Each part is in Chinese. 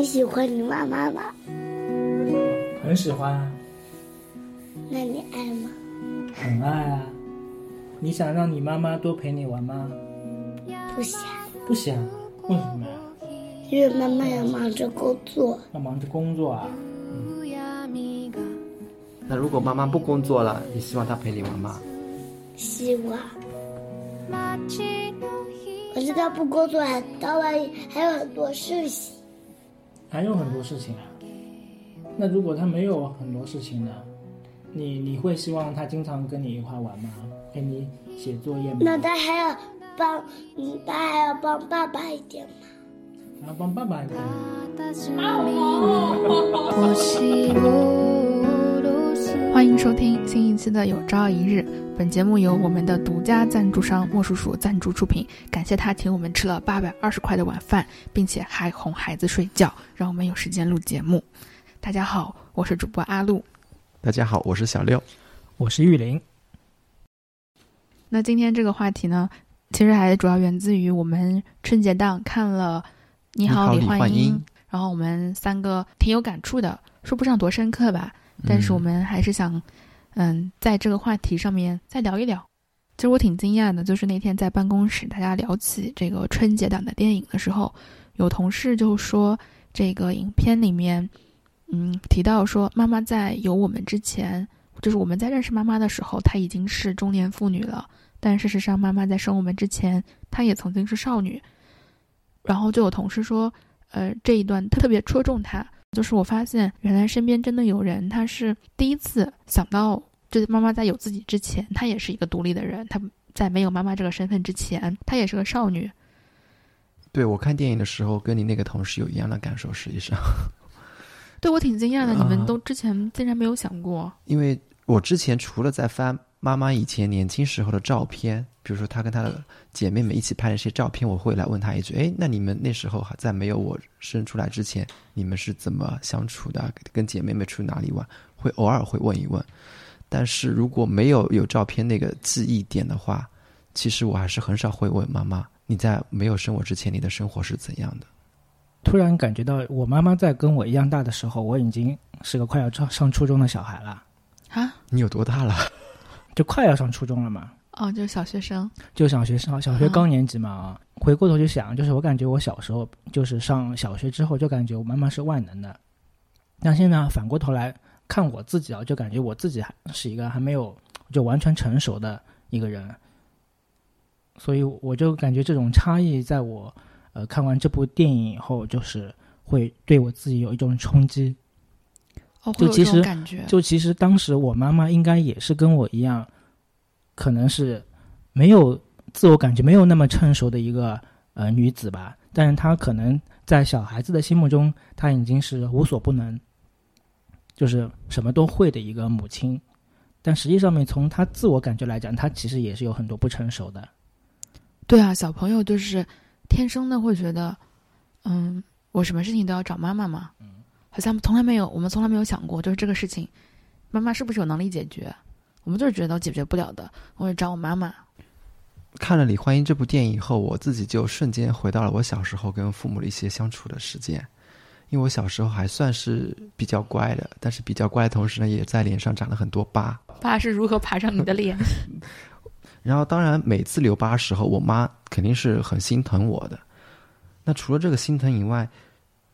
你喜欢你妈妈吗？很喜欢啊，那你爱吗？很爱啊。你想让你妈妈多陪你玩吗？不想，不想，为什么呀？因为妈妈要忙着工作。要忙着工作啊。那如果妈妈不工作了，你希望她陪你玩吗？希望。可是他不工作，还到外还有很多事情。还有很多事情啊。那如果他没有很多事情呢？你你会希望他经常跟你一块玩吗？陪你写作业吗？那他还要帮，嗯，他还要帮爸爸一点吗？还要帮爸爸一点。欢迎收听新一期的《有朝一日》，本节目由我们的独家赞助商莫叔叔赞助出品，感谢他请我们吃了八百二十块的晚饭，并且还哄孩子睡觉，让我们有时间录节目。大家好，我是主播阿露。大家好，我是小六。我是玉林。那今天这个话题呢，其实还主要源自于我们春节档看了《你好，李焕英》，然后我们三个挺有感触的，说不上多深刻吧，但是我们还是想，嗯，在这个话题上面再聊一聊。其实我挺惊讶的，就是那天在办公室大家聊起这个春节档的电影的时候，有同事就说这个影片里面，嗯，提到说妈妈在有我们之前，就是我们在认识妈妈的时候，她已经是中年妇女了。但事实上，妈妈在生我们之前，她也曾经是少女。然后就有同事说，呃，这一段特别戳中她，就是我发现原来身边真的有人，他是第一次想到，就是妈妈在有自己之前，她也是一个独立的人。她在没有妈妈这个身份之前，她也是个少女。对我看电影的时候，跟你那个同事有一样的感受。实际上，对我挺惊讶的，你们都之前竟然没有想过。因为我之前除了在翻。妈妈以前年轻时候的照片，比如说她跟她的姐妹们一起拍的一些照片，我会来问她一句：“哎，那你们那时候还在没有我生出来之前，你们是怎么相处的？跟姐妹们去哪里玩？”会偶尔会问一问。但是如果没有有照片那个记忆点的话，其实我还是很少会问妈妈：“你在没有生我之前，你的生活是怎样的？”突然感觉到，我妈妈在跟我一样大的时候，我已经是个快要上上初中的小孩了。啊？你有多大了？就快要上初中了嘛？哦，就是小学生，就小学生，小学高年级嘛啊！回过头去想，就是我感觉我小时候，就是上小学之后，就感觉我妈妈是万能的。但现在反过头来看我自己啊，就感觉我自己还是一个还没有就完全成熟的一个人。所以我就感觉这种差异，在我呃看完这部电影以后，就是会对我自己有一种冲击。就其实，就其实当时我妈妈应该也是跟我一样，可能是没有自我感觉没有那么成熟的一个呃女子吧。但是她可能在小孩子的心目中，她已经是无所不能，就是什么都会的一个母亲。但实际上面从她自我感觉来讲，她其实也是有很多不成熟的。对啊，小朋友就是天生的会觉得，嗯，我什么事情都要找妈妈嘛。嗯。好像从来没有，我们从来没有想过，就是这个事情，妈妈是不是有能力解决？我们就是觉得解决不了的，我就找我妈妈。看了《李焕英》这部电影以后，我自己就瞬间回到了我小时候跟父母的一些相处的时间，因为我小时候还算是比较乖的，但是比较乖的同时呢，也在脸上长了很多疤。疤是如何爬上你的脸？然后，当然每次留疤时候，我妈肯定是很心疼我的。那除了这个心疼以外，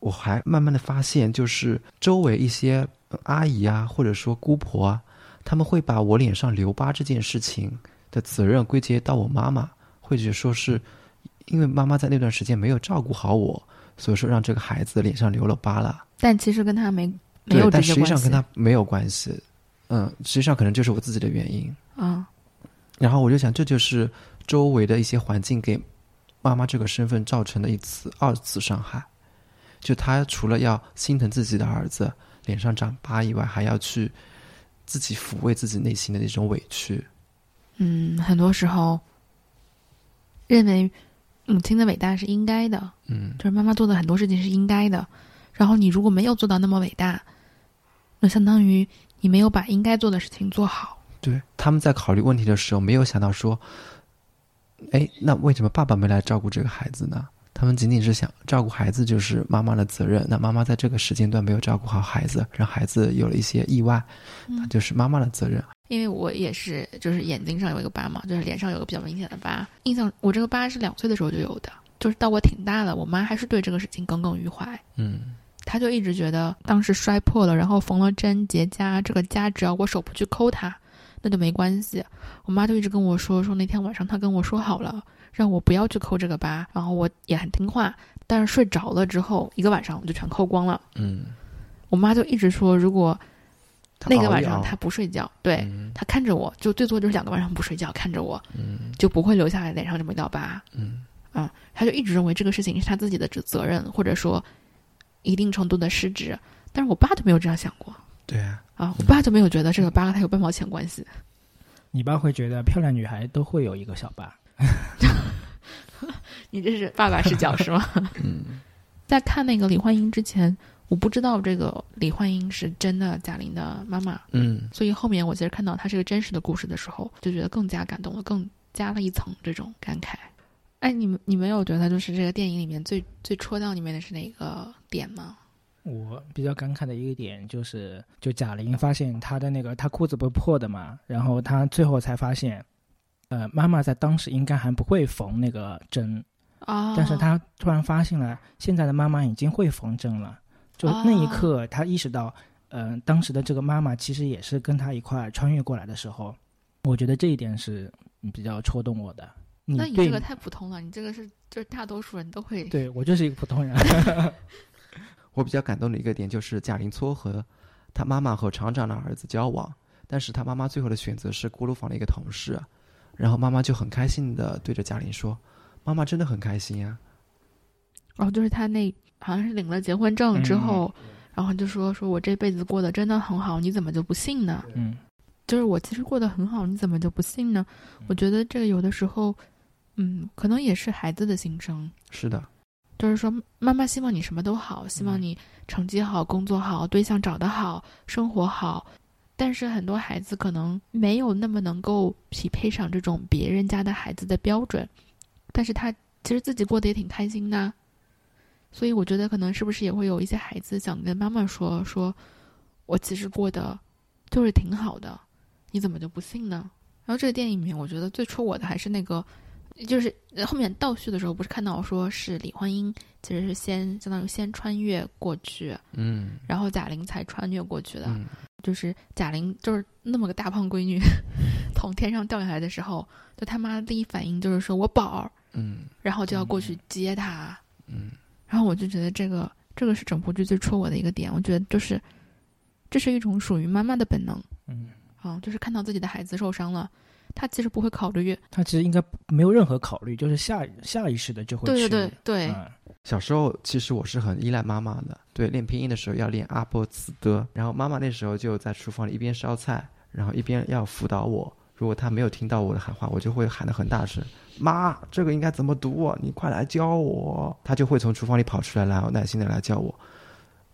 我还慢慢的发现，就是周围一些阿姨啊，或者说姑婆啊，他们会把我脸上留疤这件事情的责任归结到我妈妈，或者说是因为妈妈在那段时间没有照顾好我，所以说让这个孩子脸上留了疤了。但其实跟他没没有但实际上跟他没有关系。嗯，实际上可能就是我自己的原因。啊。然后我就想，这就是周围的一些环境给妈妈这个身份造成的一次二次伤害。就他除了要心疼自己的儿子脸上长疤以外，还要去自己抚慰自己内心的那种委屈。嗯，很多时候认为母亲的伟大是应该的，嗯，就是妈妈做的很多事情是应该的。然后你如果没有做到那么伟大，那相当于你没有把应该做的事情做好。对，他们在考虑问题的时候，没有想到说，哎，那为什么爸爸没来照顾这个孩子呢？他们仅仅是想照顾孩子，就是妈妈的责任。那妈妈在这个时间段没有照顾好孩子，让孩子有了一些意外，那就是妈妈的责任。因为我也是，就是眼睛上有一个疤嘛，就是脸上有个比较明显的疤。印象我这个疤是两岁的时候就有的，就是到我挺大的，我妈还是对这个事情耿耿于怀。嗯，她就一直觉得当时摔破了，然后缝了针结痂，这个痂只要我手不去抠它，那就没关系。我妈就一直跟我说，说那天晚上她跟我说好了。让我不要去抠这个疤，然后我也很听话。但是睡着了之后，一个晚上我就全抠光了。嗯，我妈就一直说，如果那个晚上她不睡觉，对她看着我，就最多就是两个晚上不睡觉，看着我，嗯，就不会留下来脸上这么一道疤。嗯，啊，她就一直认为这个事情是她自己的责责任，或者说一定程度的失职。但是我爸就没有这样想过。对啊，啊，我爸就没有觉得这个疤和他有半毛钱关系。你爸会觉得漂亮女孩都会有一个小疤。你这是爸爸视角是吗？嗯，在看那个李焕英之前，我不知道这个李焕英是真的贾玲的妈妈。嗯，所以后面我其实看到她是个真实的故事的时候，就觉得更加感动了，更加了一层这种感慨。哎，你们你们有觉得就是这个电影里面最最戳到你们的是哪个点吗？我比较感慨的一个点就是，就贾玲发现她的那个她裤子不是破的嘛，然后她最后才发现。呃，妈妈在当时应该还不会缝那个针，啊，但是她突然发现了现在的妈妈已经会缝针了，就那一刻，她意识到，嗯，当时的这个妈妈其实也是跟她一块穿越过来的时候，我觉得这一点是比较戳动我的。那你这个太普通了，你这个是就是大多数人都会。对我就是一个普通人。我比较感动的一个点就是贾玲撮合她妈妈和厂长的儿子交往，但是她妈妈最后的选择是锅炉房的一个同事。然后妈妈就很开心的对着贾玲说：“妈妈真的很开心呀。”然后就是他那好像是领了结婚证之后，然后就说：“说我这辈子过得真的很好，你怎么就不信呢？”嗯，就是我其实过得很好，你怎么就不信呢？我觉得这个有的时候，嗯，可能也是孩子的心声。是的，就是说妈妈希望你什么都好，希望你成绩好、工作好、对象找得好、生活好。但是很多孩子可能没有那么能够匹配上这种别人家的孩子的标准，但是他其实自己过得也挺开心的，所以我觉得可能是不是也会有一些孩子想跟妈妈说说，我其实过得就是挺好的，你怎么就不信呢？然后这个电影里面，我觉得最戳我的还是那个，就是后面倒叙的时候，不是看到说是李焕英其实是先相当于先穿越过去，嗯，然后贾玲才穿越过去的。就是贾玲，就是那么个大胖闺女，从天上掉下来的时候，就他妈第一反应就是说我宝儿，嗯，然后就要过去接她，嗯，然后我就觉得这个这个是整部剧最戳我的一个点，我觉得就是这是一种属于妈妈的本能，嗯，啊，就是看到自己的孩子受伤了，她其实不会考虑，她其实应该没有任何考虑，就是下下意识的就会对对对对。小时候其实我是很依赖妈妈的，对，练拼音的时候要练阿波茨的，然后妈妈那时候就在厨房里一边烧菜，然后一边要辅导我。如果她没有听到我的喊话，我就会喊得很大声：“妈，这个应该怎么读啊？你快来教我！”她就会从厨房里跑出来，然后耐心的来教我。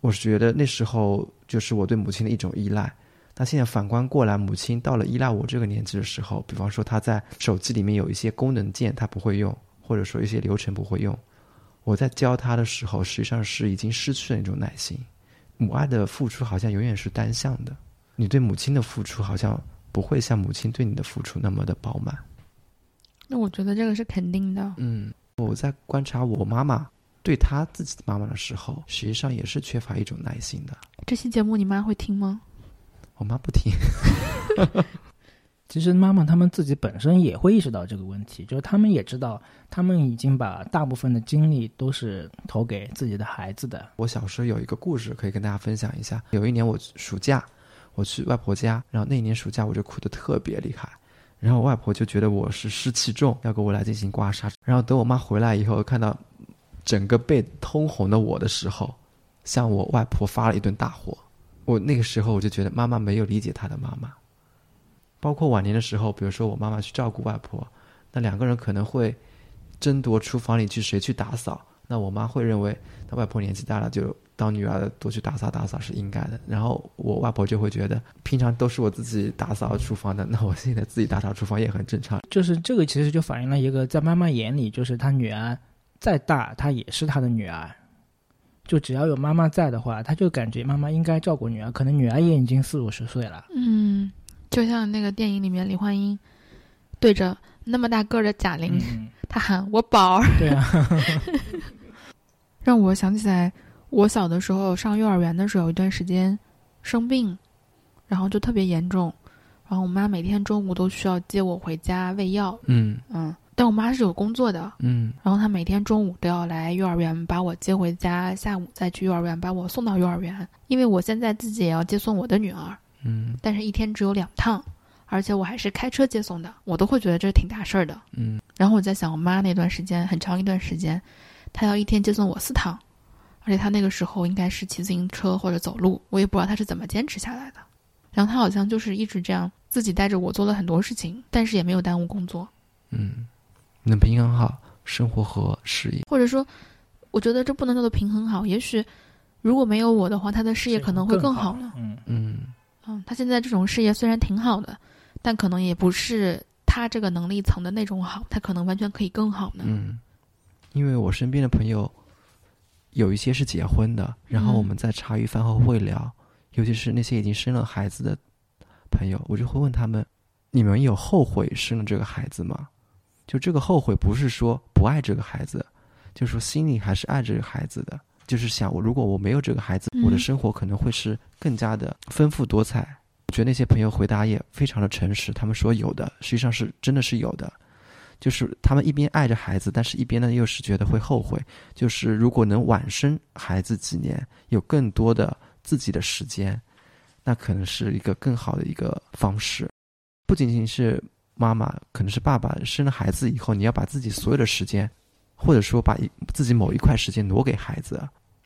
我是觉得那时候就是我对母亲的一种依赖。那现在反观过来，母亲到了依赖我这个年纪的时候，比方说她在手机里面有一些功能键她不会用，或者说一些流程不会用。我在教他的时候，实际上是已经失去了那种耐心。母爱的付出好像永远是单向的，你对母亲的付出好像不会像母亲对你的付出那么的饱满。那我觉得这个是肯定的。嗯，我在观察我妈妈对她自己的妈妈的时候，实际上也是缺乏一种耐心的。这期节目你妈会听吗？我妈不听。其实妈妈他们自己本身也会意识到这个问题，就是他们也知道，他们已经把大部分的精力都是投给自己的孩子的。我小时候有一个故事可以跟大家分享一下。有一年我暑假，我去外婆家，然后那一年暑假我就哭得特别厉害，然后外婆就觉得我是湿气重，要给我来进行刮痧。然后等我妈回来以后，看到整个背通红的我的时候，向我外婆发了一顿大火。我那个时候我就觉得妈妈没有理解她的妈妈。包括晚年的时候，比如说我妈妈去照顾外婆，那两个人可能会争夺厨房里去谁去打扫。那我妈会认为，那外婆年纪大了，就当女儿的多去打扫打扫是应该的。然后我外婆就会觉得，平常都是我自己打扫厨房的，那我现在自己打扫厨房也很正常。就是这个其实就反映了一个在妈妈眼里，就是她女儿再大，她也是她的女儿。就只要有妈妈在的话，她就感觉妈妈应该照顾女儿。可能女儿也已经四五十岁了。嗯，就像那个电影里面李焕英对着那么大个儿的贾玲，嗯，她喊我宝儿，对啊，让我想起来我小的时候上幼儿园的时候，有一段时间生病，然后就特别严重，然后我妈每天中午都需要接我回家喂药。嗯嗯，但我妈是有工作的，嗯然后她每天中午都要来幼儿园把我接回家，下午再去幼儿园把我送到幼儿园。因为我现在自己也要接送我的女儿，嗯但是一天只有两趟，而且我还是开车接送的，我都会觉得这是挺大事儿的。嗯然后我在想，我妈那段时间很长一段时间，她要一天接送我四趟，而且她那个时候应该是骑自行车或者走路，我也不知道她是怎么坚持下来的。然后她好像就是一直这样自己带着我做了很多事情，但是也没有耽误工作。嗯，能平衡好生活和事业。或者说，我觉得这不能叫做平衡好。也许如果没有我的话，他的事业可能会更好呢。嗯，嗯嗯，他现在这种事业虽然挺好的，但可能也不是他这个能力层的那种好，他可能完全可以更好呢。嗯，因为我身边的朋友有一些是结婚的，然后嗯我们在茶余饭后会聊，尤其是那些已经生了孩子的朋友，我就会问他们：你们有后悔生了这个孩子吗？就这个后悔不是说不爱这个孩子，就是说心里还是爱这个孩子的，就是想我如果我没有这个孩子，嗯我的生活可能会是更加的丰富多彩。我觉得那些朋友回答也非常的诚实，他们说有的，实际上是真的是有的。就是他们一边爱着孩子，但是一边呢又是觉得会后悔。就是如果能晚生孩子几年，有更多的自己的时间，那可能是一个更好的一个方式。不仅仅是妈妈，可能是爸爸生了孩子以后，你要把自己所有的时间，或者说把一自己某一块时间挪给孩子。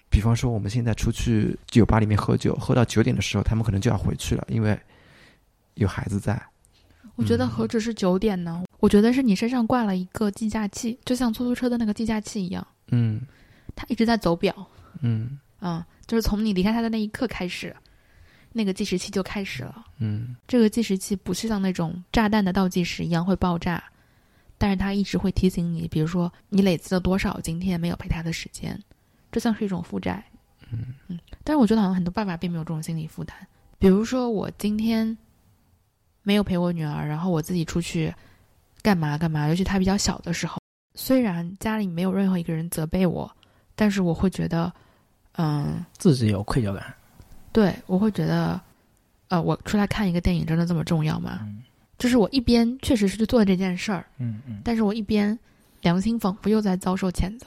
比方说，我们现在出去酒吧里面喝酒，喝到九点的时候，他们可能就要回去了，因为有孩子在。我觉得何止是九点呢？我觉得是你身上挂了一个计价器，就像出租车的那个计价器一样，嗯它一直在走表。嗯嗯，就是从你离开它的那一刻开始，那个计时器就开始了。嗯这个计时器不是像那种炸弹的倒计时一样会爆炸，但是他一直会提醒你，比如说你累积了多少今天没有陪他的时间，这像是一种负债。嗯嗯，但是我觉得好像很多爸爸并没有这种心理负担。比如说我今天没有陪我女儿，然后我自己出去干嘛干嘛，尤其她比较小的时候，虽然家里没有任何一个人责备我，但是我会觉得，嗯，自己有愧疚感。对我会觉得，呃，我出来看一个电影真的这么重要吗？嗯就是我一边确实是去做这件事儿，嗯嗯。但是我一边良心仿佛又在遭受谴责。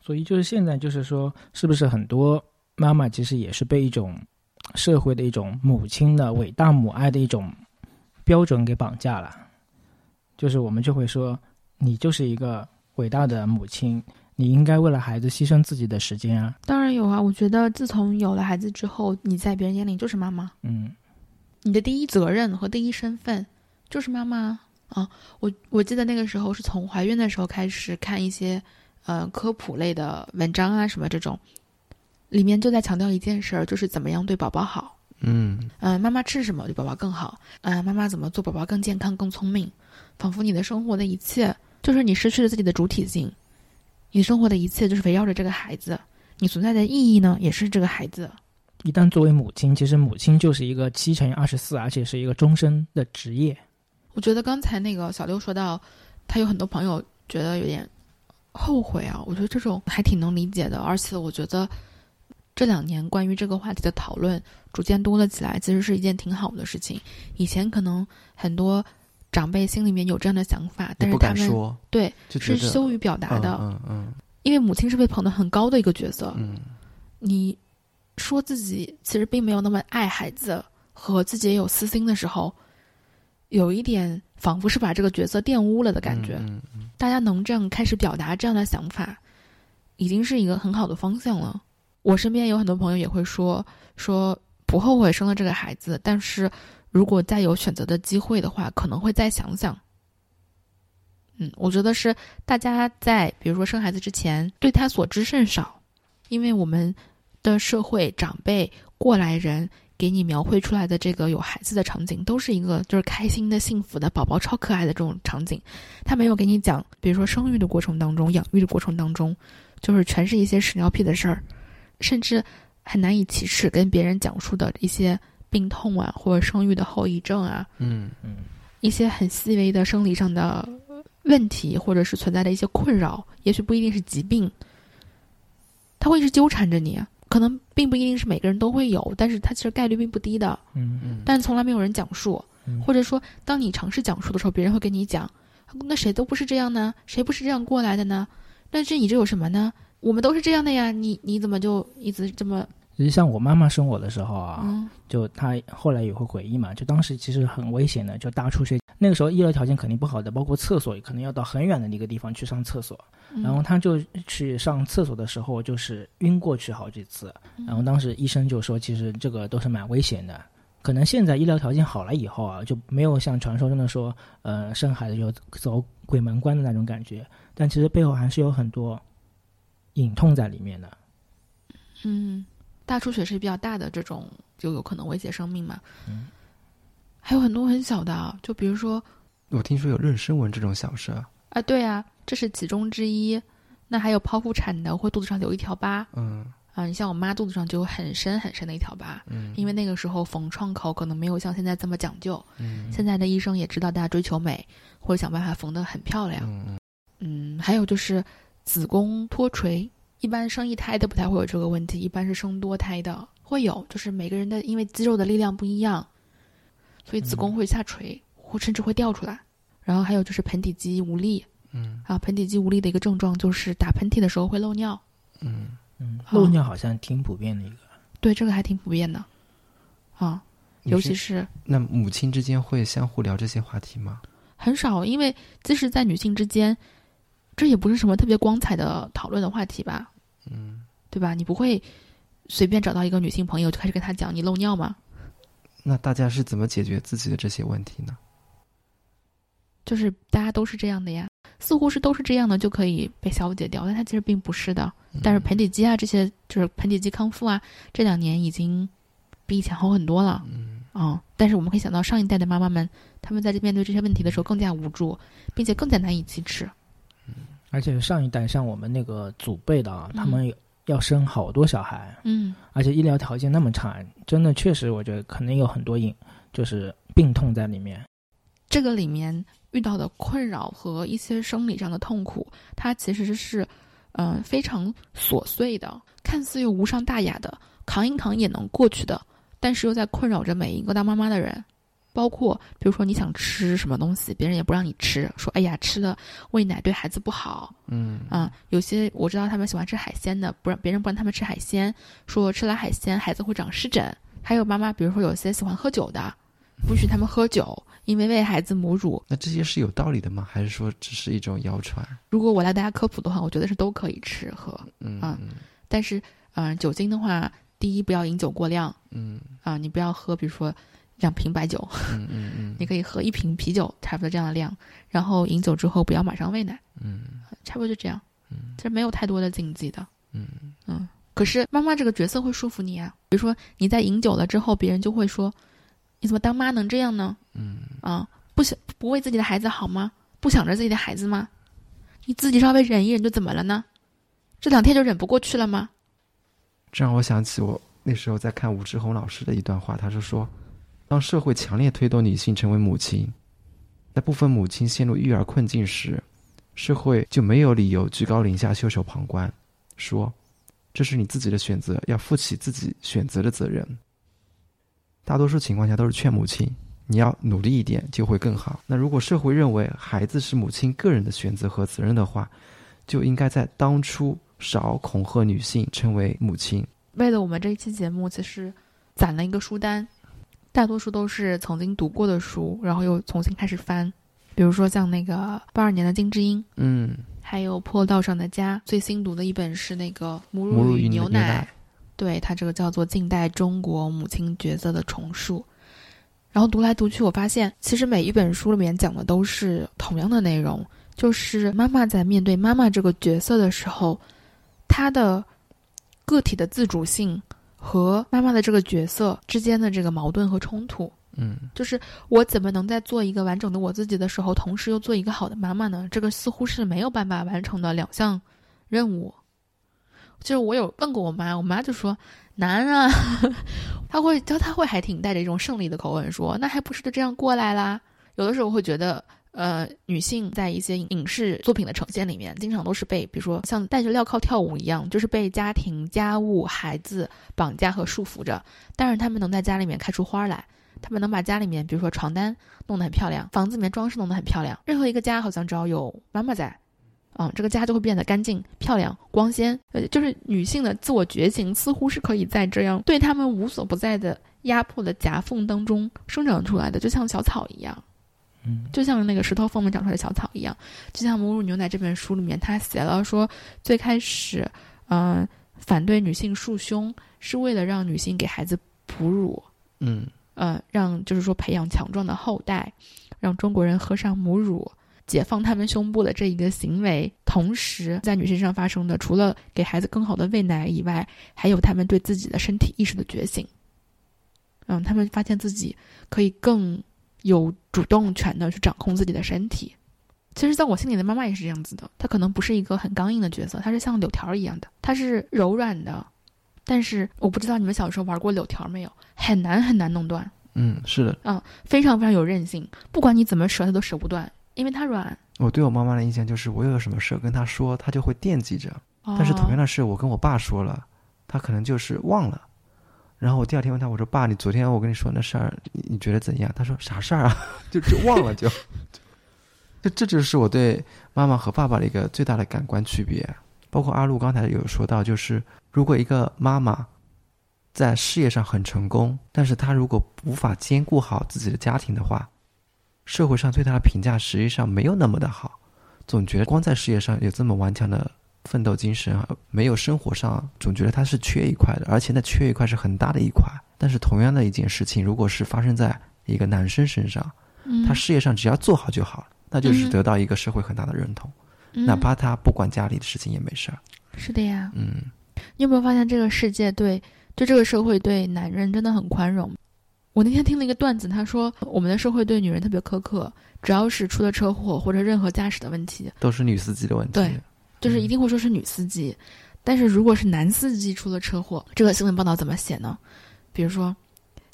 所以就是现在，就是说，是不是很多妈妈其实也是被一种社会的一种母亲的伟大母爱的一种标准给绑架了？就是我们就会说，你就是一个伟大的母亲，你应该为了孩子牺牲自己的时间啊。当然有啊，我觉得自从有了孩子之后，你在别人眼里就是妈妈，嗯你的第一责任和第一身份就是妈妈啊。我我记得那个时候是从怀孕的时候开始看一些呃科普类的文章啊什么这种，里面就在强调一件事儿，就是怎么样对宝宝好。嗯嗯、妈妈吃什么对宝宝更好？嗯、妈妈怎么做宝宝更健康、更聪明？仿佛你的生活的一切，就是你失去了自己的主体性，你生活的一切就是围绕着这个孩子，你存在的意义呢，也是这个孩子。一旦作为母亲，其实母亲就是一个七乘以二十四，而且是一个终身的职业。我觉得刚才那个小六说到，他有很多朋友觉得有点后悔啊，我觉得这种还挺能理解的，而且我觉得这两年关于这个话题的讨论逐渐多了起来，其实是一件挺好的事情。以前可能很多长辈心里面有这样的想法，但是他们敢说，对是羞于表达的，嗯嗯因为母亲是被捧得很高的一个角色，嗯你说自己其实并没有那么爱孩子，和自己也有私心的时候，有一点仿佛是把这个角色玷污了的嗯，感觉。嗯嗯大家能这样开始表达这样的想法，已经是一个很好的方向了。我身边有很多朋友也会说说不后悔生了这个孩子，但是如果再有选择的机会的话，可能会再想想。嗯，我觉得是大家在比如说生孩子之前对他所知甚少，因为我们的社会长辈过来人给你描绘出来的这个有孩子的场景，都是一个就是开心的、幸福的宝宝超可爱的这种场景。他没有给你讲，比如说生育的过程当中、养育的过程当中，就是全是一些屎尿屁的事儿，甚至很难以启齿跟别人讲述的一些病痛啊，或者生育的后遗症啊，嗯嗯一些很细微的生理上的问题，或者是存在的一些困扰，也许不一定是疾病，他会一直纠缠着你。可能并不一定是每个人都会有，但是它其实概率并不低的。嗯嗯，但从来没有人讲述，嗯或者说，当你尝试讲述的时候，别人会跟你讲：“那谁都不是这样呢？谁不是这样过来的呢？那这你这有什么呢？我们都是这样的呀，你你怎么就一直这么其实像我妈妈生我的时候啊，嗯就她后来也会回忆嘛，就当时其实很危险的，就大出血。那个时候医疗条件肯定不好的，包括厕所可能要到很远的一个地方去上厕所。嗯然后她就去上厕所的时候，就是晕过去好几次。然后当时医生就说，其实这个都是蛮危险的。可能现在医疗条件好了以后啊，就没有像传说中的说，呃，生孩子就走鬼门关的那种感觉。但其实背后还是有很多隐痛在里面的。嗯，大出血是比较大的这种，就有可能威胁生命嘛。嗯，还有很多很小的啊，就比如说我听说有妊娠纹这种小事，啊，对啊，这是其中之一。那还有剖腹产的，会肚子上留一条疤嗯啊。你像我妈肚子上就有很深很深的一条疤，嗯，因为那个时候缝创口可能没有像现在这么讲究。嗯现在的医生也知道大家追求美，或者想办法缝得很漂亮。嗯嗯嗯，还有就是子宫脱垂，一般生一胎的不太会有这个问题，一般是生多胎的会有，就是每个人的因为肌肉的力量不一样，所以子宫会下垂，或甚至会掉出来。然后还有就是盆底肌无力嗯啊，盆底肌无力的一个症状就是打喷嚏的时候会漏尿，嗯嗯，漏尿好像挺普遍的一个。对这个还挺普遍的啊，尤其是那母亲之间会相互聊这些话题吗？很少，因为即使在女性之间，这也不是什么特别光彩的讨论的话题吧，嗯，对吧？你不会随便找到一个女性朋友就开始跟她讲你漏尿吗？那大家是怎么解决自己的这些问题呢？就是大家都是这样的呀，似乎是都是这样的就可以被消解掉，但它其实并不是的。但是盆底肌啊这些，就是盆底肌康复啊，这两年已经比以前好很多了。嗯哦，但是我们可以想到上一代的妈妈们，她们在这面对这些问题的时候更加无助，并且更加难以启齿。而且上一代像我们那个祖辈的啊，嗯他们要生好多小孩，嗯而且医疗条件那么差，真的确实我觉得可能有很多隐就是病痛在里面。这个里面遇到的困扰和一些生理上的痛苦，它其实是，嗯、非常琐碎的，看似又无伤大雅的，扛一扛也能过去的，但是又在困扰着每一个当妈妈的人。包括比如说你想吃什么东西，别人也不让你吃，说哎呀吃了喂奶对孩子不好嗯啊、有些我知道他们喜欢吃海鲜的，不让别人不让他们吃海鲜，说吃了海鲜孩子会长湿疹。还有妈妈，比如说有些喜欢喝酒的，不许他们喝酒，因为喂孩子母乳。那这些是有道理的吗？还是说只是一种谣传？如果我来大家科普的话，我觉得是都可以吃喝，嗯啊嗯但是，嗯、酒精的话，第一不要饮酒过量嗯啊、你不要喝，比如说两瓶白酒，嗯嗯嗯，你可以喝一瓶啤酒，差不多这样的量。然后饮酒之后不要马上喂奶，嗯差不多就这样。嗯其实没有太多的禁忌的。嗯嗯，可是妈妈这个角色会束缚你啊。比如说你在饮酒了之后，别人就会说，你怎么当妈能这样呢？嗯啊，不想不为自己的孩子好吗？不想着自己的孩子吗？你自己稍微忍一忍就怎么了呢？这两天就忍不过去了吗？这让我想起我那时候在看武志红老师的一段话，他是说，当社会强烈推动女性成为母亲，在部分母亲陷入育儿困境时，社会就没有理由居高临下袖手旁观，说这是你自己的选择，要负起自己选择的责任。大多数情况下都是劝母亲，你要努力一点就会更好。那如果社会认为孩子是母亲个人的选择和责任的话，就应该在当初少恐吓女性成为母亲。为了我们这一期节目，其实攒了一个书单，大多数都是曾经读过的书，然后又重新开始翻。比如说像那个八二年的金智英，嗯，还有《破道上的家》，最新读的一本是那个《母母乳与与牛奶对它这个叫做近代中国母亲角色的重塑。然后读来读去，我发现其实每一本书里面讲的都是同样的内容，就是妈妈在面对妈妈这个角色的时候，她的个体的自主性和妈妈的这个角色之间的这个矛盾和冲突。嗯就是我怎么能在做一个完整的我自己的时候，同时又做一个好的妈妈呢？这个似乎是没有办法完成的两项任务。就是我有问过我妈，我妈就说难啊，她会，就她会还挺带着一种胜利的口吻说，那还不是就这样过来啦？有的时候会觉得，呃，女性在一些影视作品的呈现里面，经常都是被，比如说像戴着镣铐跳舞一样，就是被家庭、家务、孩子绑架和束缚着。但是她们能在家里面开出花来。他们能把家里面，比如说床单弄得很漂亮，房子里面装饰弄得很漂亮。任何一个家好像只要有妈妈在，嗯，这个家就会变得干净、漂亮、光鲜。呃，就是女性的自我觉醒，似乎是可以在这样对他们无所不在的压迫的夹缝当中生长出来的，就像小草一样，嗯，就像那个石头缝里长出来的小草一样。就像《母乳牛奶》这本书里面，他写了说，最开始，嗯、反对女性束胸，是为了让女性给孩子哺乳。嗯呃，让就是说培养强壮的后代，让中国人喝上母乳，解放他们胸部的这一个行为，同时在女性身上发生的，除了给孩子更好的喂奶以外，还有他们对自己的身体意识的觉醒。嗯，他们发现自己可以更有主动权的去掌控自己的身体。其实，在我心里的妈妈也是这样子的，她可能不是一个很刚硬的角色，她是像柳条一样的，她是柔软的。但是我不知道你们小时候玩过柳条没有，很难很难弄断。嗯，是的，嗯，非常非常有韧性，不管你怎么折，它都折不断，因为它软。我对我妈妈的印象就是，我有什么事跟她说，她就会惦记着。哦、但是同样的事，我跟我爸说了，他可能就是忘了。然后我第二天问他，我说：“爸，你昨天我跟你说那事儿，你觉得怎样？”他说：“啥事儿啊？就就忘了就。就”这就是我对妈妈和爸爸的一个最大的感官区别。包括阿路刚才有说到，就是如果一个妈妈在事业上很成功，但是她如果无法兼顾好自己的家庭的话，社会上对她的评价实际上没有那么的好，总觉得光在事业上有这么顽强的奋斗精神啊，没有生活上总觉得他是缺一块的，而且那缺一块是很大的一块。但是同样的一件事情，如果是发生在一个男生身上，嗯、他事业上只要做好就好了，那就是得到一个社会很大的认同。嗯、哪怕他不管家里的事情也没事儿。是的呀，嗯，你有没有发现这个世界对，就这个社会对男人真的很宽容？我那天听了一个段子，他说我们的社会对女人特别苛刻，只要是出了车祸或者任何驾驶的问题，都是女司机的问题。对，就是一定会说是女司机。嗯、但是如果是男司机出了车祸，这个新闻报道怎么写呢？比如说，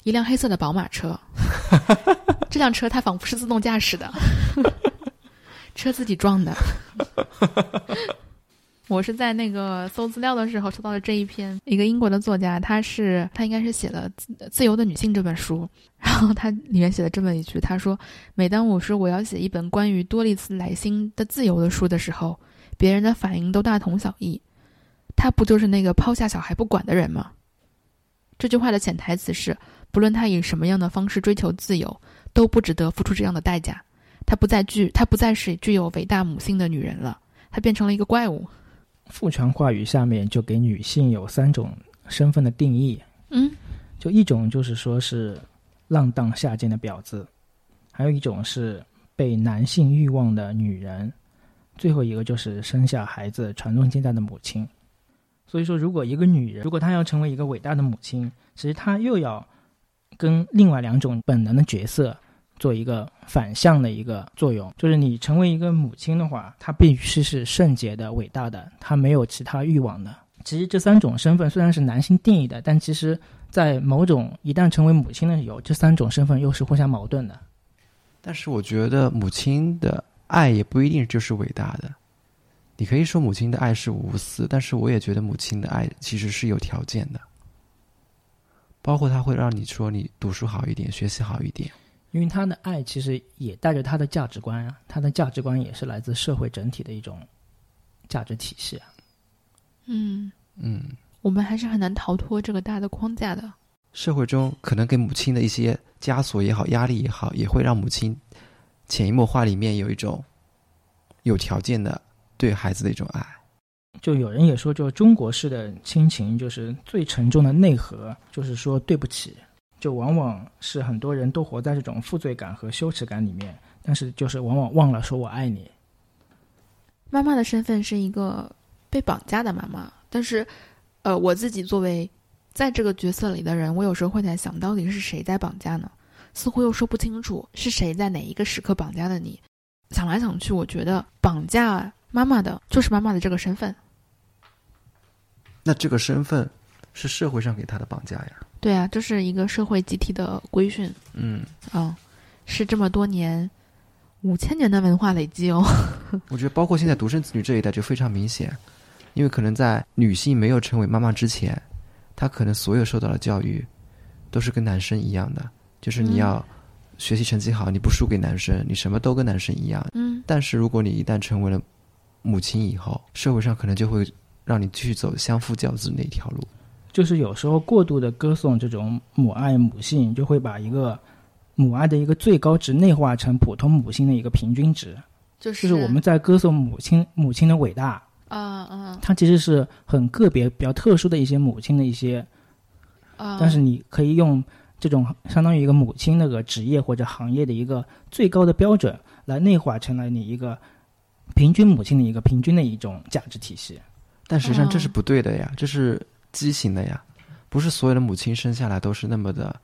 一辆黑色的宝马车，这辆车它仿佛是自动驾驶的。车自己撞的。我是在那个搜资料的时候搜到了这一篇，一个英国的作家，他是他应该是写了《自由的女性》这本书，然后他里面写了这么一句，他说：“每当我说我要写一本关于多丽丝莱辛的自由的书的时候，别人的反应都大同小异，他不就是那个抛下小孩不管的人吗？”这句话的潜台词是，不论他以什么样的方式追求自由，都不值得付出这样的代价。她不再具，她不再是具有伟大母性的女人了，她变成了一个怪物。父权话语下面就给女性有三种身份的定义，嗯，就一种就是说是浪荡下贱的婊子，还有一种是被男性欲望的女人，最后一个就是生下孩子传宗接代的母亲。所以说，如果一个女人，如果她要成为一个伟大的母亲，其实她又要跟另外两种本能的角色。做一个反向的一个作用，就是你成为一个母亲的话，她必须是圣洁的、伟大的，她没有其他欲望的。其实这三种身份虽然是男性定义的，但其实，在某种一旦成为母亲的时候，这三种身份又是互相矛盾的。但是我觉得母亲的爱也不一定就是伟大的，你可以说母亲的爱是无私，但是我也觉得母亲的爱其实是有条件的，包括他会让你说你读书好一点，学习好一点。因为他的爱其实也带着他的价值观啊，他的价值观也是来自社会整体的一种价值体系啊。嗯嗯，我们还是很难逃脱这个大的框架的。社会中可能给母亲的一些枷锁也好、压力也好，也会让母亲潜移默化里面有一种有条件的对孩子的一种爱。就有人也说，就中国式的亲情，就是最沉重的内核，就是说对不起。就往往是很多人都活在这种负罪感和羞耻感里面，但是就是往往忘了说我爱你。妈妈的身份是一个被绑架的妈妈，但是，呃，我自己作为在这个角色里的人，我有时候会在想到底是谁在绑架呢？似乎又说不清楚是谁在哪一个时刻绑架的你。想来想去，我觉得绑架妈妈的就是妈妈的这个身份。那这个身份是社会上给他的绑架呀？对啊，这是一个社会集体的规训。嗯，嗯，是这么多年五千年的文化累积哦。我觉得包括现在独生子女这一代就非常明显，因为可能在女性没有成为妈妈之前，她可能所有受到的教育都是跟男生一样的，就是你要学习成绩好，你不输给男生，你什么都跟男生一样。嗯但是如果你一旦成为了母亲以后，社会上可能就会让你继续走相夫教子那一条路。就是有时候过度的歌颂这种母爱母性，就会把一个母爱的一个最高值内化成普通母亲的一个平均值。就就是我们在歌颂母亲母亲的伟大，啊啊它其实是很个别、比较特殊的一些母亲的一些，啊！但是你可以用这种相当于一个母亲那个职业或者行业的一个最高的标准，来内化成了你一个平均母亲的一个平均的一种价值体系。但实际上这哦是不对的呀，这是畸形的呀，不是所有的母亲生下来都是那么的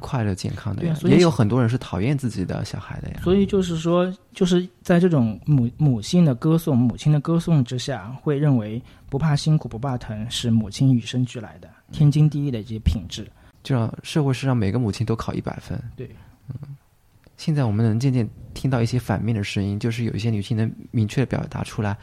快乐健康的呀，也有很多人是讨厌自己的小孩的呀。所以就是说，就是在这种母母性的歌颂、母亲的歌颂之下，会认为不怕辛苦、不怕疼是母亲与生俱来的天经地义的一些品质。就让社会是让每个母亲都考一百分。对，嗯，现在我们能渐渐听到一些反面的声音，就是有一些女性能明确的表达出来，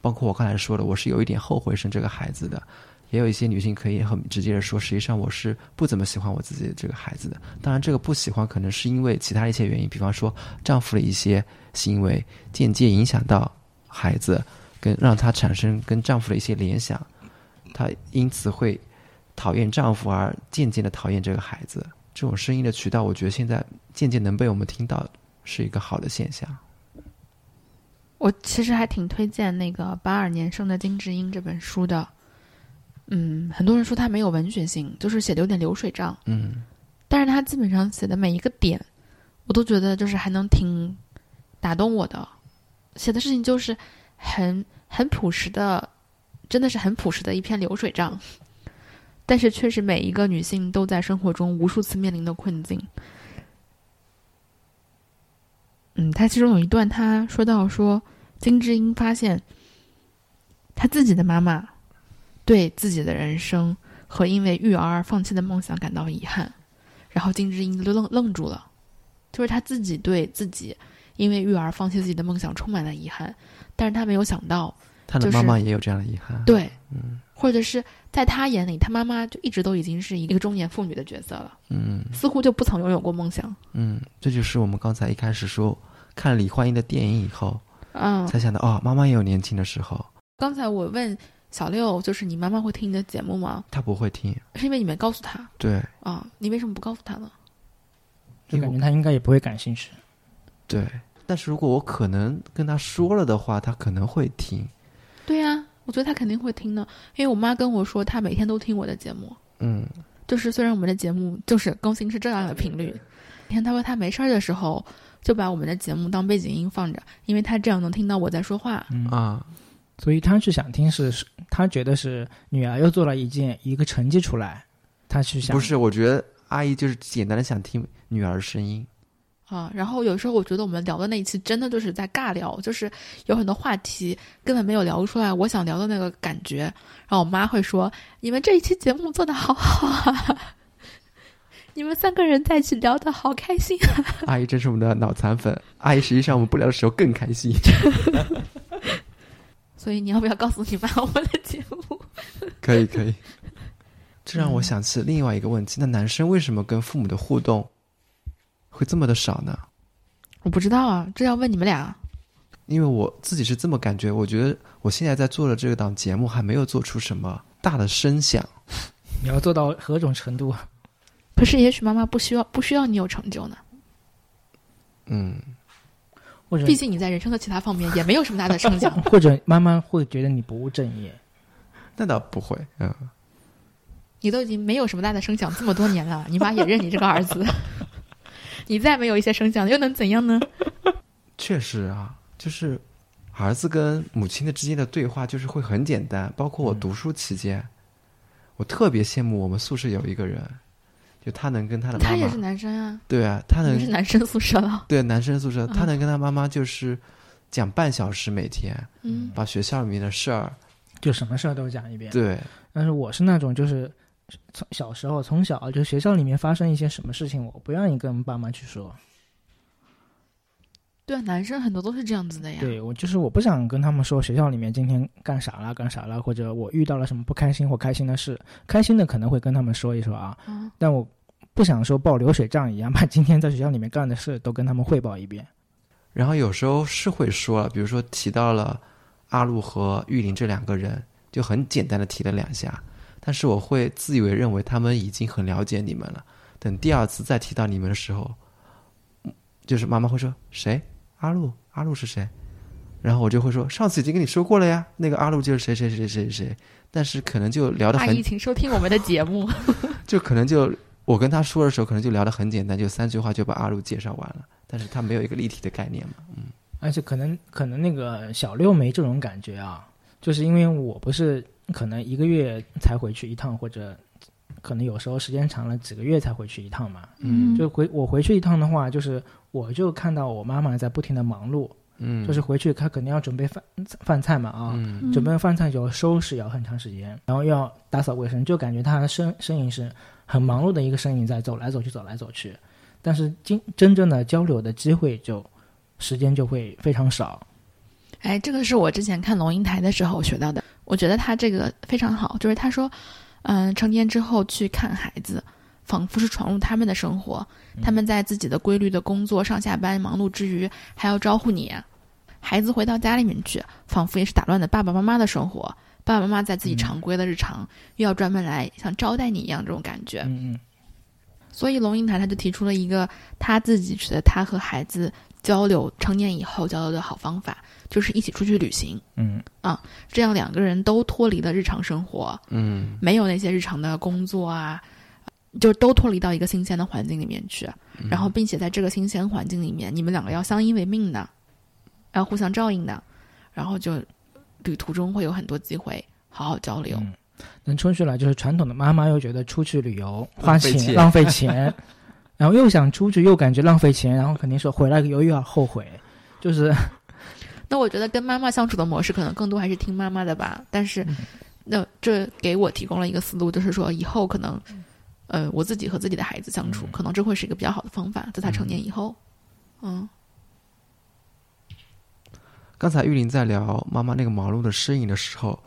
包括我刚才说的，我是有一点后悔生这个孩子的。也有一些女性可以很直接的说，实际上我是不怎么喜欢我自己的这个孩子的。当然，这个不喜欢可能是因为其他一些原因，比方说丈夫的一些行为间接影响到孩子，跟让她产生跟丈夫的一些联想，她因此会讨厌丈夫，而渐渐的讨厌这个孩子。这种声音的渠道，我觉得现在渐渐能被我们听到，是一个好的现象。我其实还挺推荐那个八二年生的金智英这本书的。嗯，很多人说它没有文学性，就是写的有点流水账。嗯，但是他基本上写的每一个点，我都觉得就是还能挺打动我的。写的事情就是很很朴实的，真的是很朴实的一篇流水账。但是却是每一个女性都在生活中无数次面临的困境。嗯，他其中有一段，他说到说，金智英发现，她自己的妈妈对自己的人生和因为育儿而放弃的梦想感到遗憾，然后金智英就愣愣住了，就是她自己对自己因为育儿放弃自己的梦想充满了遗憾，但是她没有想到，她的妈妈也有这样的遗憾。对，嗯或者是在他眼里，他妈妈就一直都已经是一个中年妇女的角色了，嗯似乎就不曾拥有过梦想。嗯，这就是我们刚才一开始说看李焕英的电影以后，嗯，才想到哦，妈妈也有年轻的时候。刚才我问小六，就是你妈妈会听你的节目吗？她不会听，是因为你没告诉她对啊？你为什么不告诉她呢？就感觉她应该也不会感兴趣。对。但是如果我可能跟她说了的话，她可能会听。我觉得她肯定会听的，因为我妈跟我说，她每天都听我的节目。嗯就是虽然我们的节目就是更新是这样的频率，你看她说她没事儿的时候就把我们的节目当背景音放着，因为她这样能听到我在说话。嗯，啊，所以她去想听是，是他觉得是女儿又做了一件一个成绩出来，她去想不是，我觉得阿姨就是简单的想听女儿声音。啊，然后有时候我觉得我们聊的那一期真的就是在尬聊，就是有很多话题根本没有聊出来我想聊的那个感觉。然后我妈会说：“你们这一期节目做的好好啊，你们三个人在一起聊的好开心啊。阿姨真是我们的脑残粉。阿姨实际上我们不聊的时候更开心。”所以你要不要告诉你妈我们的节目？可以可以。这让我想起另外一个问题：那男生为什么跟父母的互动会这么的少呢？我不知道啊，这要问你们俩。因为我自己是这么感觉，我觉得我现在在做的这个档节目还没有做出什么大的声响。你要做到何种程度？可是也许妈妈不需要不需要你有成就呢，嗯，或者毕竟你在人生的其他方面也没有什么大的成长。或者妈妈会觉得你不务正业。那倒不会。嗯，你都已经没有什么大的声响这么多年了，你妈也认你这个儿子，你再没有一些声响又能怎样呢？确实啊，就是儿子跟母亲的之间的对话，就是会很简单。包括我读书期间，我特别羡慕我们宿舍有一个人，就他能跟他的妈妈，他也是男生啊，对啊，他能你是男生宿舍了。对男生宿舍，嗯他能跟他妈妈就是讲半小时每天，嗯，把学校里面的事儿，就什么事儿都讲一遍。对，但是我是那种就是从小时候从小就学校里面发生一些什么事情，我不愿意跟爸妈去说。对啊，男生很多都是这样子的呀。对我就是我不想跟他们说学校里面今天干啥了干啥了，或者我遇到了什么不开心或开心的事，开心的可能会跟他们说一说啊，嗯，但我不想说报流水账一样，把今天在学校里面干的事都跟他们汇报一遍。然后有时候是会说了，比如说提到了阿路和玉林这两个人，就很简单的提了两下，但是我会自以为认为他们已经很了解你们了。等第二次再提到你们的时候，嗯就是妈妈会说谁？阿路，阿路是谁？然后我就会说上次已经跟你说过了呀，那个阿路就是谁谁谁谁谁谁。但是可能就聊得很阿姨，请收听我们的节目。就可能就我跟他说的时候，可能就聊得很简单，就三句话就把阿路介绍完了。但是他没有一个立体的概念嘛，嗯而且可能可能那个小六没这种感觉啊，就是因为我不是可能一个月才回去一趟，或者可能有时候时间长了几个月才回去一趟嘛。嗯。就回我回去一趟的话，就是我就看到我妈妈在不停的忙碌，嗯，就是回去她肯定要准备饭饭菜嘛啊，嗯。准备饭菜就要收拾要很长时间，然后要打扫卫生，就感觉她的身身影是很忙碌的一个身影在走来走去走来走去，但是真真正的交流的机会就时间就会非常少。哎，这个是我之前看龙应台的时候学到的，我觉得他这个非常好，就是他说，嗯、成年之后去看孩子，仿佛是闯入他们的生活，他们在自己的规律的工作上下班忙碌之余，还要招呼你。孩子回到家里面去，仿佛也是打乱了爸爸妈妈的生活。爸爸妈妈在自己嗯常规的日常，又要专门来像招待你一样这种感觉。嗯嗯所以龙应台他就提出了一个他自己觉得他和孩子交流成年以后交流的好方法，就是一起出去旅行，嗯。啊这样两个人都脱离了日常生活，嗯。没有那些日常的工作啊，就都脱离到一个新鲜的环境里面去，嗯。然后并且在这个新鲜环境里面，你们两个要相依为命的，要互相照应的，然后就旅途中会有很多机会好好交流。嗯，但出去了就是传统的妈妈又觉得出去旅游花钱浪费钱浪费钱，然后又想出去又感觉浪费钱，然后肯定说回来又又要后悔，就是。那我觉得跟妈妈相处的模式可能更多还是听妈妈的吧，但是，嗯。那这给我提供了一个思路，就是说以后可能，呃，我自己和自己的孩子相处，嗯。可能这会是一个比较好的方法，在他成年以后，嗯。刚才玉林在聊妈妈那个忙碌的身影的时候，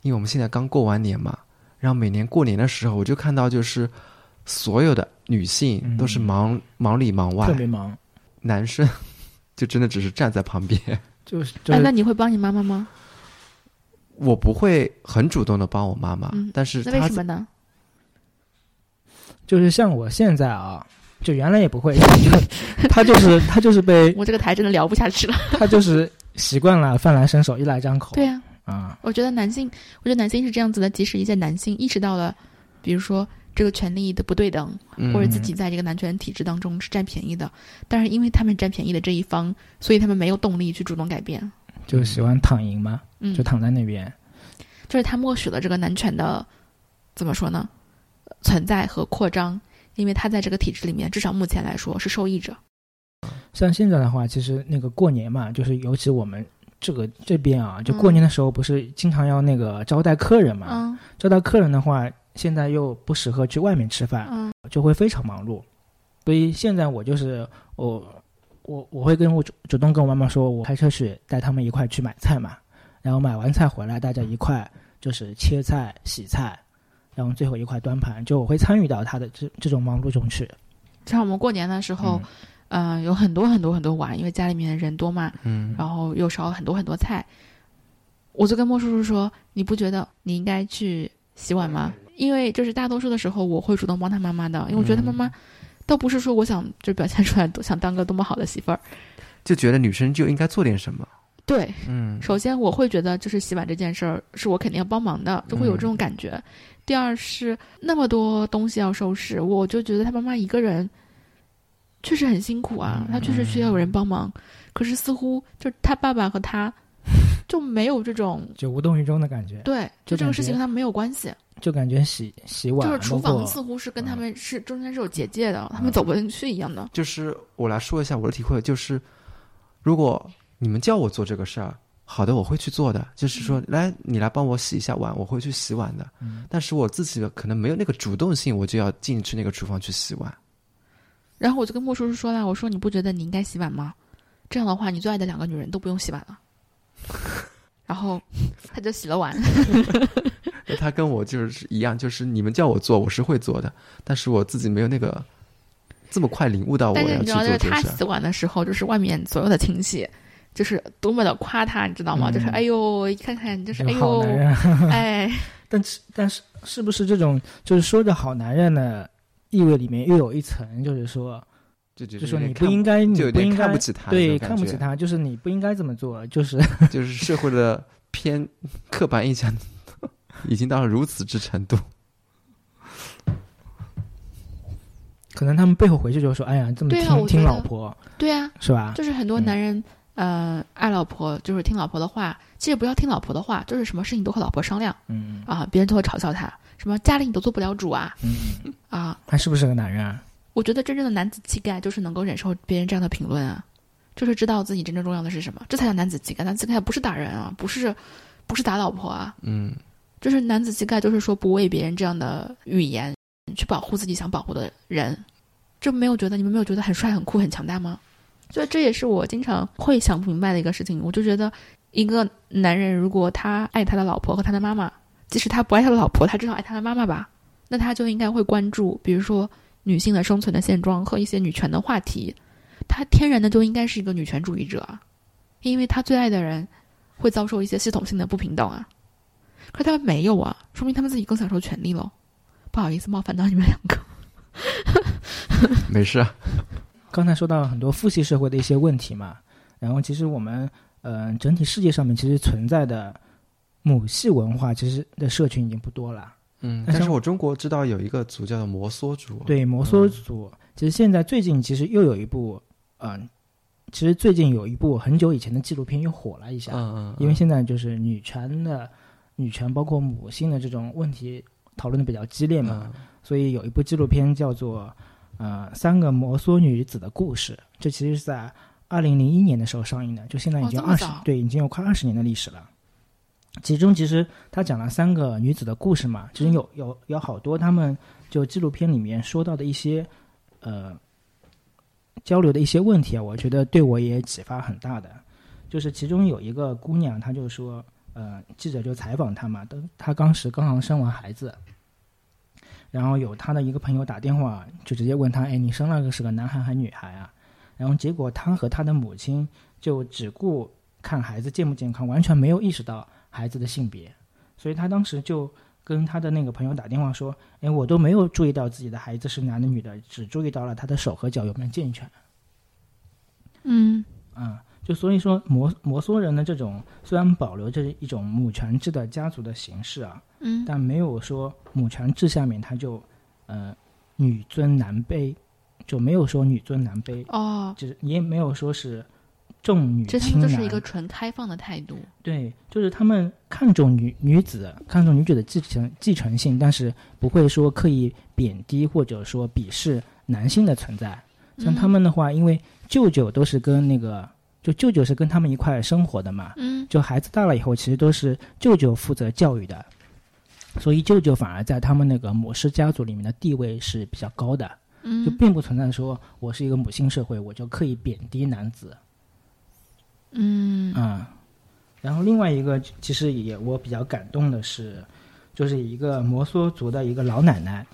因为我们现在刚过完年嘛，然后每年过年的时候，我就看到就是所有的女性嗯都是忙、忙里忙外特，别忙，男生 就真的只是站在旁边。哎，就是就是那你会帮你妈妈吗？我不会很主动的帮我妈妈，嗯但是那为什么呢？就是像我现在啊，就原来也不会，就他就是他就是被 我这个台真的聊不下去了。他就是习惯了饭来伸手，衣来张口。对呀、啊，我觉得男性，我觉得男性是这样子的，即使一些男性意识到了，比如说这个权利的不对等，嗯或者自己在这个男权体制当中是占便宜的，但是因为他们占便宜的这一方，所以他们没有动力去主动改变。就喜欢躺赢嘛，嗯，就躺在那边。就是他默许了这个男权的怎么说呢存在和扩张，因为他在这个体制里面，至少目前来说是受益者。像现在的话，其实那个过年嘛，就是尤其我们这个这边啊，就过嗯年的时候不是经常要那个招待客人嘛？嗯招待客人的话，现在又不适合去外面吃饭，嗯就会非常忙碌。所以现在我就是我我我会跟我主主动跟我妈妈说，我开车去带他们一块去买菜嘛，然后买完菜回来，大家一块就是切菜、洗菜，然后最后一块端盘，就我会参与到他的这这种忙碌中去。像我们过年的时候，嗯、有很多很多很多碗，因为家里面人多嘛，嗯然后又烧了很多很多菜，我就跟莫叔叔说：“你不觉得你应该去洗碗吗？因为就是大多数的时候，我会主动帮他妈妈的，因为我觉得他妈妈倒不是说我想就表现出来想当个多么好的媳妇儿。就觉得女生就应该做点什么。对，嗯首先我会觉得就是洗碗这件事儿是我肯定要帮忙的，就会有这种感觉。第二是那么多东西要收拾，我就觉得他妈妈一个人确实很辛苦啊，他确实需要有人帮忙。可是似乎就是他爸爸和他 就没有这种就无动于衷的感觉。对，就这个事情跟他们没有关系。就感觉洗洗碗，就是厨房似乎是跟他们是中间是有结界的，他们走不进去一样的。就是我来说一下我的体会，就是如果你们叫我做这个事儿，好的，我会去做的。就是说，来，你来帮我洗一下碗，我会去洗碗的。嗯但是我自己可能没有那个主动性，我就要进去那个厨房去洗碗。然后我就跟莫叔叔说了，我说你不觉得你应该洗碗吗？这样的话，你最爱的两个女人都不用洗碗了。然后他就洗了碗。他跟我就是一样，就是你们叫我做，我是会做的，但是我自己没有那个这么快领悟到我要去但是你知道，就是他。洗碗的时候，就是外面所有的亲戚，就是多么的夸他，你知道吗？嗯就是哎呦，一看看就是哎呦，男人。哎，但是但是是不是这种就是说着好男人的意味里面又有一层，就是说，就就就说你不应该，你就有点不应该看不起他，对看不起他，就是你不应该这么做，就是 就是社会的偏刻板印象已经到了如此之程度。可能他们背后回去就说，哎呀，这么听听老婆对啊，是吧？就是很多嗯男人，呃，爱老婆就是听老婆的话，其实不要听老婆的话，就是什么事情都和老婆商量嗯啊，别人都会嘲笑他，什么家里你都做不了主啊嗯，啊。他是不是个男人啊？我觉得真正的男子气概就是能够忍受别人这样的评论啊，就是知道自己真正重要的是什么，这才叫男子气概。男子气概不是打人啊，不是不是打老婆啊，嗯，就是男子气概，就是说不为别人这样的语言去保护自己想保护的人，这没有觉得你们没有觉得很帅、很酷、很强大吗？所以这也是我经常会想不明白的一个事情。我就觉得，一个男人如果他爱他的老婆和他的妈妈，即使他不爱他的老婆，他至少爱他的妈妈吧，那他就应该会关注，比如说女性的生存的现状和一些女权的话题。她天然的就应该是一个女权主义者啊，因为她最爱的人会遭受一些系统性的不平等啊。可是他们没有啊，说明他们自己更享受权利喽。不好意思，冒犯到你们两个。没事啊。刚才说到很多父系社会的一些问题嘛，然后其实我们嗯、呃整体世界上面其实存在的母系文化，其实的社群已经不多了。嗯，但是我中国知道有一个族叫做摩梭族，对摩梭族，其实现在最近其实又有一部嗯、其实最近有一部很久以前的纪录片又火了一下，嗯嗯，因为现在就是女权的女权包括母性的这种问题讨论的比较激烈嘛，嗯。所以有一部纪录片叫做呃《三个摩梭女子的故事》，这其实是在二零零一年的时候上映的，就现在已经二十、对，已经有快二十年的历史了。其中其实他讲了三个女子的故事嘛，其实有有有好多他们就纪录片里面说到的一些呃交流的一些问题啊，我觉得对我也启发很大的。就是其中有一个姑娘，她就说，呃，记者就采访她嘛，当她当时刚刚生完孩子，然后有她的一个朋友打电话，就直接问她，哎，你生了个是个男孩还是女孩啊？然后结果她和她的母亲就只顾看孩子健不健康，完全没有意识到孩子的性别，所以他当时就跟他的那个朋友打电话说，哎，我都没有注意到自己的孩子是男的女的，只注意到了他的手和脚有没有健全。嗯。啊、就所以说摩摩梭人的这种虽然保留着一种母权制的家族的形式啊，嗯。但没有说母权制下面他就呃女尊男卑，就没有说女尊男卑，哦，就是也没有说是重女这他轻男。们就是一个纯开放的态度。对，就是他们看重女女子，看重女子的继承继承性，但是不会说刻意贬低或者说鄙视男性的存在。像他们的话，因为舅舅都是跟那个，就舅舅是跟他们一块生活的嘛，嗯就孩子大了以后，其实都是舅舅负责教育的，所以舅舅反而在他们那个母氏家族里面的地位是比较高的，嗯就并不存在说我是一个母性社会，我就刻意贬低男子。嗯。嗯，然后另外一个其实也我比较感动的是，就是一个摩梭族的一个老奶奶，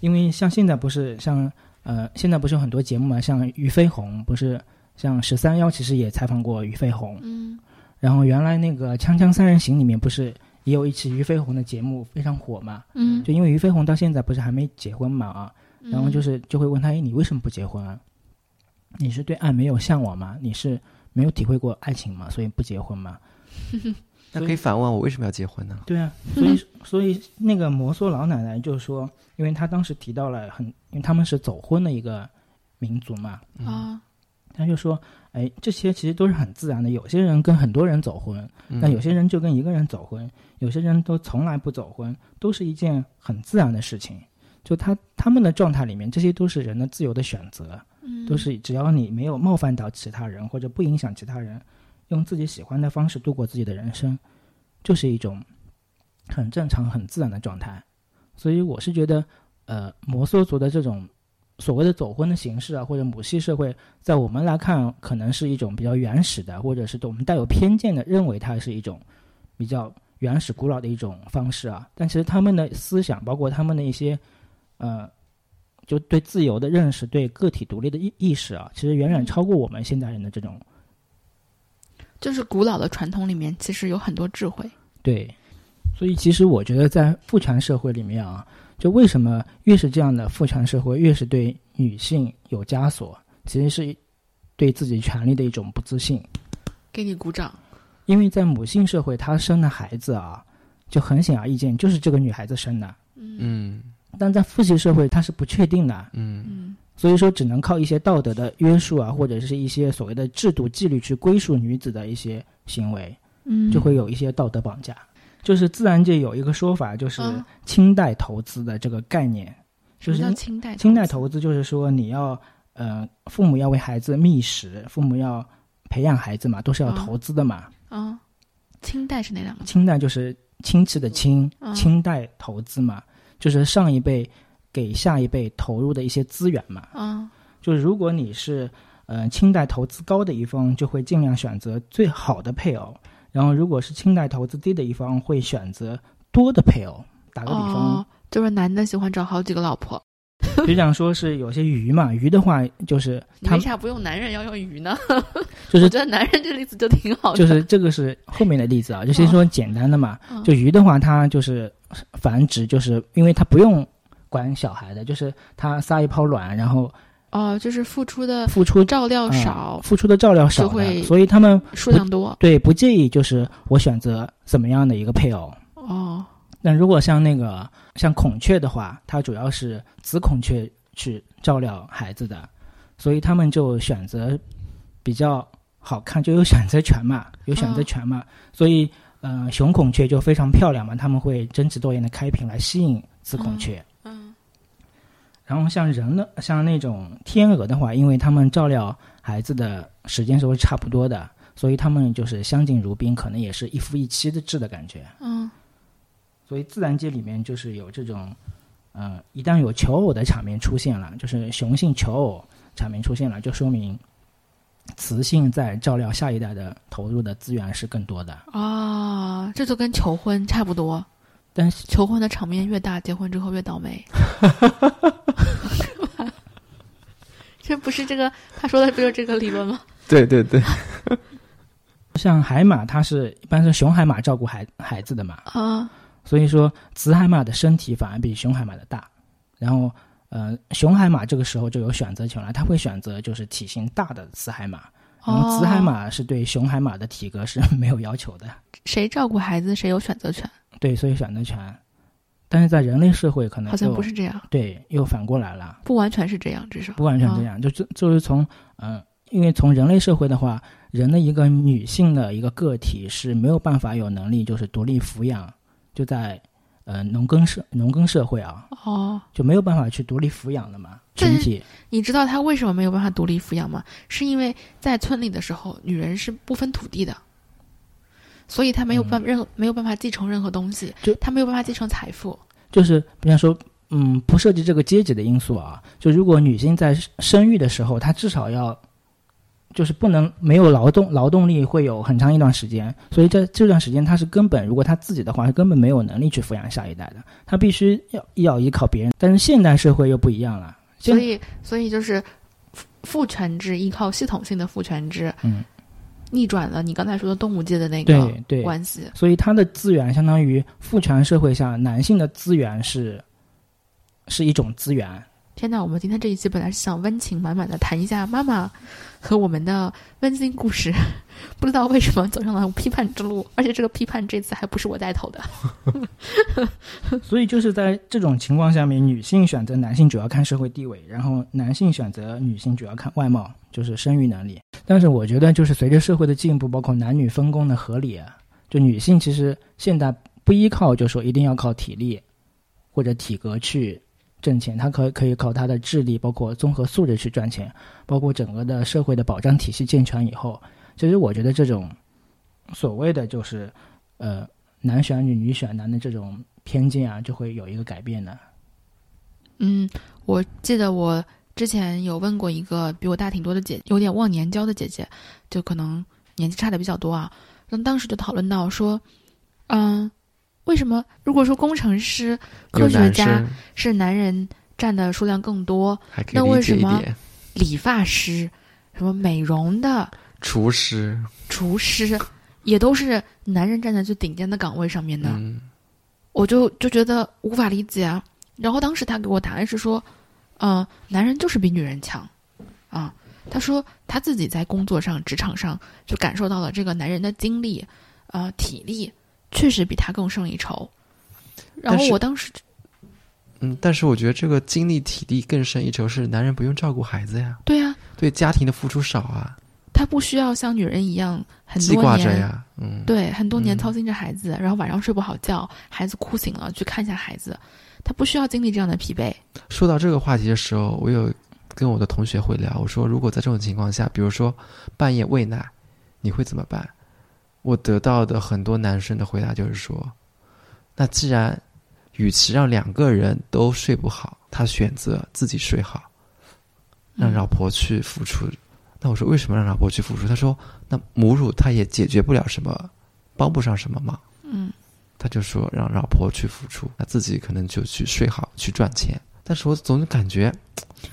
因为像现在不是像呃现在不是有很多节目嘛，像俞飞鸿不是像十三幺其实也采访过俞飞鸿，嗯。然后原来那个《锵锵三人行》里面不是也有一期俞飞鸿的节目非常火嘛，嗯，就因为俞飞鸿到现在不是还没结婚嘛啊，然后就嗯是就会问他，哎，你为什么不结婚啊？你是对爱没有向往吗？你是没有体会过爱情吗？所以不结婚吗？那可以反问我为什么要结婚呢？对啊，所以所以那个摩梭老奶奶就说，因为她当时提到了很，因为他们是走婚的一个民族嘛，啊她他就说，哎，这些其实都是很自然的。有些人跟很多人走婚，嗯那有些人就跟一个人走婚，有些人都从来不走婚，都是一件很自然的事情。就他他们的状态里面，这些都是人的自由的选择，都是只要你没有冒犯到其他人或者不影响其他人，用自己喜欢的方式度过自己的人生，就是一种很正常、很自然的状态。所以我是觉得，呃，摩梭族的这种所谓的走婚的形式啊，或者母系社会，在我们来看，可能是一种比较原始的，或者是对我们带有偏见的，认为它是一种比较原始、古老的一种方式啊。但其实他们的思想，包括他们的一些，呃，就对自由的认识、对个体独立的意意识啊，其实远远超过我们现代人的这种就是古老的传统里面，其实有很多智慧。对。所以其实我觉得，在父权社会里面啊，就为什么越是这样的父权社会，越是对女性有枷锁，其实是对自己权利的一种不自信。给你鼓掌。因为在母性社会，她生的孩子啊，就很显而易见，就是这个女孩子生的。嗯嗯但在父系社会，它是不确定的，嗯。嗯。所以说只能靠一些道德的约束啊，或者是一些所谓的制度纪律去归属女子的一些行为，嗯，就会有一些道德绑架。就是自然界有一个说法，就是嗯。清代投资的这个概念，就是叫清代清代投投资就是说你要呃父母要为孩子觅食，父母要培养孩子嘛，都是要嗯。投资的嘛。资啊？清代是哪两个？清代就是亲戚的亲，嗯。清代投资嘛，就是上一辈给下一辈投入的一些资源嘛。啊就是如果你是呃清代投资高的一方，就会尽量选择最好的配偶；然后如果是清代投资低的一方，会选择多的配偶。打个比方，哦，就是男的喜欢找好几个老婆，就像说是有些鱼嘛，鱼的话就是你为啥不用男人要用鱼呢？就是我觉得男人这例子就挺好的。就是这个是后面的例子啊，就先说简单的嘛。嗯就鱼的话，它就是繁殖，就是因为它不用管小孩的，就是它撒一泡卵，然后哦，就是付出的付出照料嗯少，付出的照料少所以他们数量多。对不介意，就是我选择怎么样的一个配偶。哦，那如果像那个像孔雀的话，它主要是子孔雀去照料孩子的，所以他们就选择比较好看，就有选择权嘛，有选择权嘛。所以，呃，雄孔雀就非常漂亮嘛，他们会争奇斗艳的开屏来吸引雌孔雀。嗯然后像人的，像那种天鹅的话，因为他们照料孩子的时间是会差不多的，所以他们就是相敬如宾，可能也是一夫一妻的制的感觉。嗯所以自然界里面就是有这种，呃，一旦有求偶的场面出现了，就是雄性求偶场面出现了，就说明雌性在照料下一代的投入的资源是更多的。啊，这就跟求婚差不多。但是求婚的场面越大，结婚之后越倒霉。这不是这个他说的不就是这个理论吗？对对对，像海马，它是一般是雄海马照顾孩孩子的嘛，啊所以说雌海马的身体反而比雄海马的大。然后，呃，雄海马这个时候就有选择权了，它会选择就是体型大的雌海马。然后雌海哦马是对雄海马的体格是没有要求的。谁照顾孩子谁有选择权，对，所以选择权。但是在人类社会可能好像不是这样，对，又反过来了，不完全是这样，至少不完全这样，就就就是从嗯、呃因为从人类社会的话，人的一个女性的一个个体是没有办法有能力就是独立抚养，就在呃农耕社农耕社会啊，哦。就没有办法去独立抚养的嘛，群体你知道他为什么没有办法独立抚养吗？是因为在村里的时候，女人是不分土地的，所以她没有办任何、没有办法继承任何东西嗯就，她没有办法继承财富。就是比方说。嗯，不涉及这个阶级的因素啊，就如果女性在生育的时候，她至少要就是不能没有劳动劳动力，会有很长一段时间，所以在这段时间，他是根本如果他自己的话，是根本没有能力去抚养下一代的，他必须要要依靠别人。但是现代社会又不一样了，所以，所以就是父父权制依靠系统性的父权制，嗯，逆转了你刚才说的动物界的那个对对，关系。所以它的资源相当于父权社会下男性的资源是是一种资源，天呐，我们今天这一期本来是想温情满满的谈一下妈妈和我们的温馨故事，不知道为什么走上了批判之路，而且这个批判这次还不是我带头的。所以就是在这种情况下面，女性选择男性主要看社会地位，然后男性选择女性主要看外貌，就是生育能力。但是我觉得，就是随着社会的进步，包括男女分工的合理啊，就女性其实现在不依靠，就说一定要靠体力或者体格去。挣钱，他可可以靠他的智力，包括综合素质去赚钱，包括整个的社会的保障体系健全以后，其实我觉得这种所谓的就是呃男选女、女选男的这种偏见啊，就会有一个改变的。嗯，我记得我之前有问过一个比我大挺多的姐，有点忘年交的姐姐，就可能年纪差的比较多啊。那当时就讨论到说，嗯。为什么？如果说工程师、科学家是男人占的数量更多，那为什么理发师、什么美容的厨师、厨师也都是男人站在最顶尖的岗位上面呢？我就就觉得无法理解啊。然后当时他给我答案是说：“嗯，男人就是比女人强啊。”他说他自己在工作上、职场上就感受到了这个男人的精力、啊体力。确实比他更胜一筹，然后我当时，嗯，但是我觉得这个精力体力更胜一筹是男人不用照顾孩子呀，对呀，对家庭的付出少啊，他不需要像女人一样很多年呀，嗯，对，很多年操心着孩子，然后晚上睡不好觉，孩子哭醒了去看一下孩子，他不需要经历这样的疲惫。说到这个话题的时候，我有跟我的同学会聊，我说如果在这种情况下，比如说半夜喂奶，你会怎么办？我得到的很多男生的回答就是说：“那既然，与其让两个人都睡不好，他选择自己睡好，让老婆去付出。那我说为什么让老婆去付出？他说：那母乳他也解决不了什么，帮不上什么忙。嗯，他就说让老婆去付出，那自己可能就去睡好，去赚钱。但是我总感觉，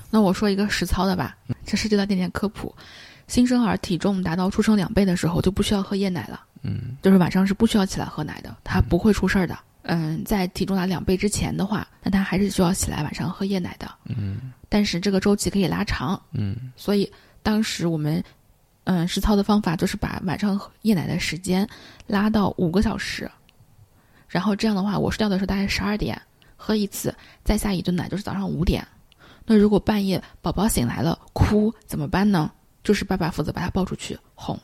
那我说一个实操的吧，这涉及到点点科普。”新生儿体重达到出生两倍的时候就不需要喝夜奶了，嗯，就是晚上是不需要起来喝奶的，他不会出事儿的。嗯，在体重达两倍之前的话，那他还是需要起来晚上喝夜奶的，嗯，但是这个周期可以拉长，嗯，所以当时我们，嗯，实操的方法就是把晚上喝夜奶的时间拉到五个小时，然后这样的话，我睡觉的时候大概十二点喝一次，再下一顿奶就是早上五点。那如果半夜宝宝醒来了哭怎么办呢？就是爸爸负责把他抱出去哄，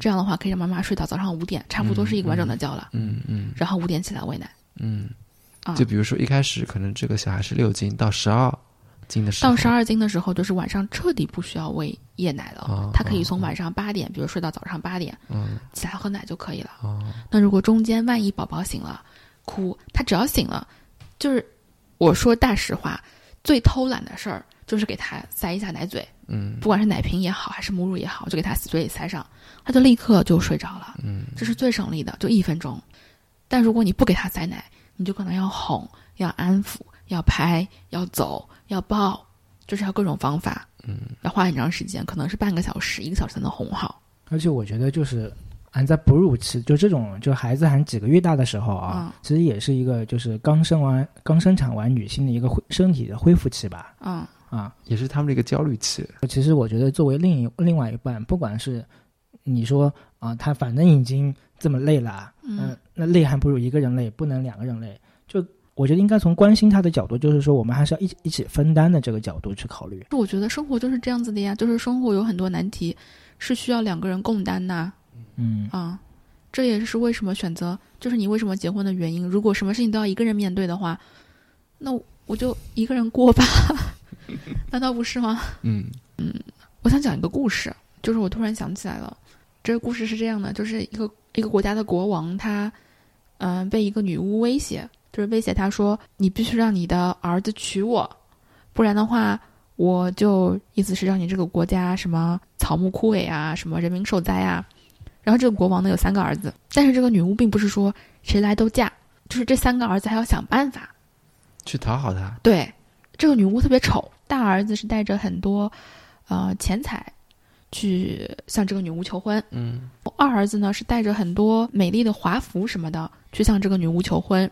这样的话可以让妈妈睡到早上五点，差不多是一个完整的觉了。嗯嗯。然后五点起来喂奶。嗯。啊。就比如说一开始可能这个小孩是六斤到十二斤的时候，到十二斤的时候，就是晚上彻底不需要喂夜奶了，他可以从晚上八点，比如睡到早上八点，嗯，起来喝奶就可以了。哦。那如果中间万一宝宝醒了哭，他只要醒了，就是我说大实话，最偷懒的事儿就是给他塞一下奶嘴。嗯，不管是奶瓶也好，还是母乳也好，就给他嘴里塞上，他就立刻就睡着了。嗯，这是最省力的，就一分钟。但如果你不给他塞奶，你就可能要哄、要安抚、要拍、要走、要抱，就是要各种方法。嗯，要花很长时间，可能是半个小时、一个小时才能哄好。而且我觉得，就是俺在哺乳期，就这种，就孩子还几个月大的时候啊，其实也是一个就是刚生完、刚生产完女性的一个恢身体的恢复期吧。嗯。啊，也是他们的一个焦虑期。其实我觉得，作为另一另外一半，不管是你说啊，他反正已经这么累了，嗯，那累还不如一个人累，不能两个人累。就我觉得应该从关心他的角度，就是说我们还是要一起一起分担的这个角度去考虑。我觉得生活就是这样子的呀，就是生活有很多难题是需要两个人共担的。嗯啊，这也是为什么选择，就是你为什么结婚的原因。如果什么事情都要一个人面对的话，那我就一个人过吧。难道不是吗？嗯嗯，我想讲一个故事，就是我突然想起来了，这个故事是这样的：，就是一个一个国家的国王，他嗯被一个女巫威胁，就是威胁他说：“你必须让你的儿子娶我，不然的话，我就意思是让你这个国家什么草木枯萎啊，什么人民受灾啊。”然后这个国王呢有三个儿子，但是这个女巫并不是说谁来都嫁，就是这三个儿子还要想办法去讨好他。对，这个女巫特别丑。大儿子是带着很多，呃，钱财，去向这个女巫求婚。嗯，二儿子呢是带着很多美丽的华服什么的去向这个女巫求婚，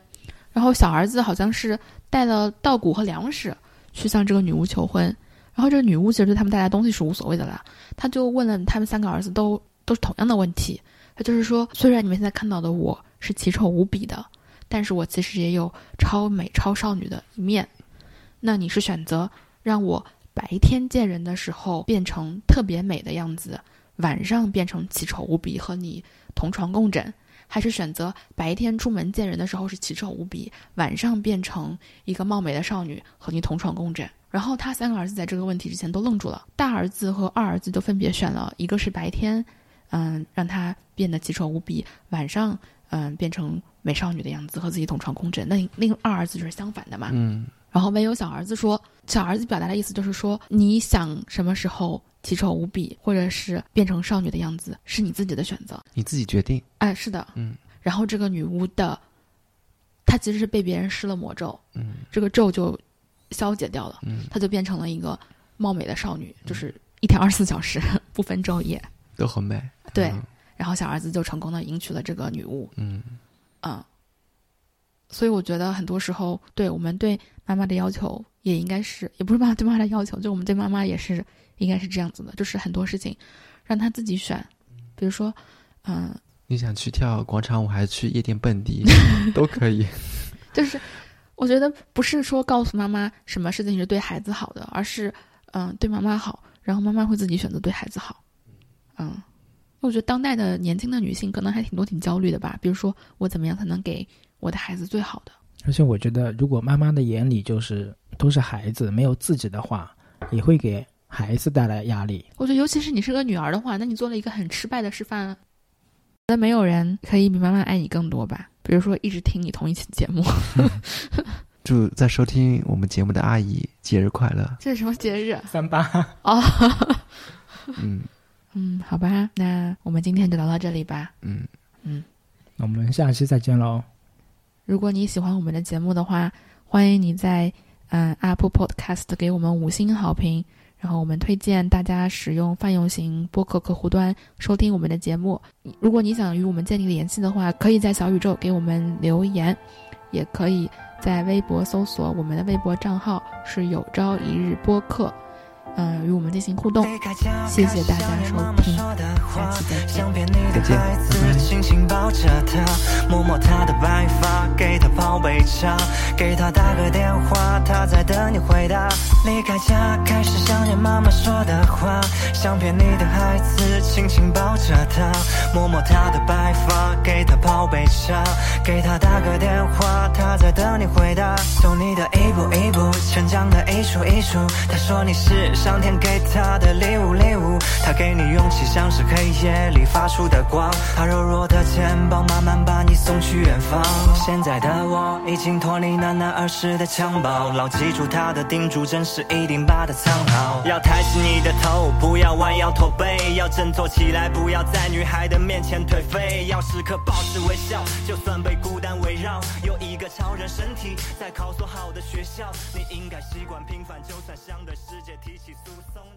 然后小儿子好像是带了稻谷和粮食去向这个女巫求婚。然后这个女巫其实对他们带来东西是无所谓的啦，她就问了他们三个儿子都都是同样的问题，他就是说，虽然你们现在看到的我是奇丑无比的，但是我其实也有超美超少女的一面。那你是选择让我白天见人的时候变成特别美的样子，晚上变成奇丑无比和你同床共枕，还是选择白天出门见人的时候是奇丑无比，晚上变成一个貌美的少女和你同床共枕？然后他三个儿子在这个问题之前都愣住了，大儿子和二儿子都分别选了一个是白天，嗯，让她变得奇丑无比，晚上嗯变成美少女的样子和自己同床共枕。那那个二儿子就是相反的嘛，嗯。然后唯有小儿子说，小儿子表达的意思就是说，你想什么时候奇丑无比，或者是变成少女的样子，是你自己的选择，你自己决定。哎，是的，嗯。然后这个女巫的，她其实是被别人施了魔咒，嗯，这个咒就消解掉了，嗯，她就变成了一个貌美的少女，就是一天二十四小时 不分昼夜都很美。对，然后小儿子就成功的迎娶了这个女巫，嗯，嗯。所以我觉得很多时候，对我们对妈妈的要求也应该是，也不是妈妈对妈妈的要求，就我们对妈妈也是应该是这样子的，就是很多事情让她自己选，比如说，嗯，你想去跳广场舞还是去夜店蹦迪 都可以。就是我觉得不是说告诉妈妈什么事情是对孩子好的，而是嗯对妈妈好，然后妈妈会自己选择对孩子好。嗯，我觉得当代的年轻的女性可能还挺多挺焦虑的吧，比如说我怎么样才能给。我的孩子最好的，而且我觉得，如果妈妈的眼里就是都是孩子，没有自己的话，也会给孩子带来压力。我觉得，尤其是你是个女儿的话，那你做了一个很失败的示范。那没有人可以比妈妈爱你更多吧？比如说，一直听你同一期节目。祝在收听我们节目的阿姨节日快乐！这是什么节日？三八哦。嗯嗯，好吧，那我们今天就聊到这里吧。嗯嗯，那我们下期再见喽。如果你喜欢我们的节目的话，欢迎你在嗯 Apple Podcast 给我们五星好评。然后我们推荐大家使用泛用型播客客户端收听我们的节目。如果你想与我们建立联系的话，可以在小宇宙给我们留言，也可以在微博搜索我们的微博账号是有朝一日播客。嗯，与我们进行互动，谢谢大家收听，下期再见。再见。轻轻抱着她，摸摸她的白发，给她泡杯茶，给她打个电话，她在等你回答。离开家，开始想念妈妈说的话，想骗你的孩子，轻轻抱着她，摸摸她的白发，给她泡杯茶，给她打个电话，她在等你回答。从你的一步一步成长的一处一处，她说你是。上天给他的礼物，礼物，他给你勇气，像是黑夜里发出的光。他柔弱的肩膀，慢慢把你送去远方。现在的我已经脱离那男儿时的襁褓，牢记住他的叮嘱，真是一定把它藏好。要抬起你的头，不要弯腰驼背，要振作起来，不要在女孩的面前颓废，要时刻保持微笑，就算被孤单围绕。有一个超人身体，在考所好的学校，你应该习惯平凡，就算相对世界提起。诉讼。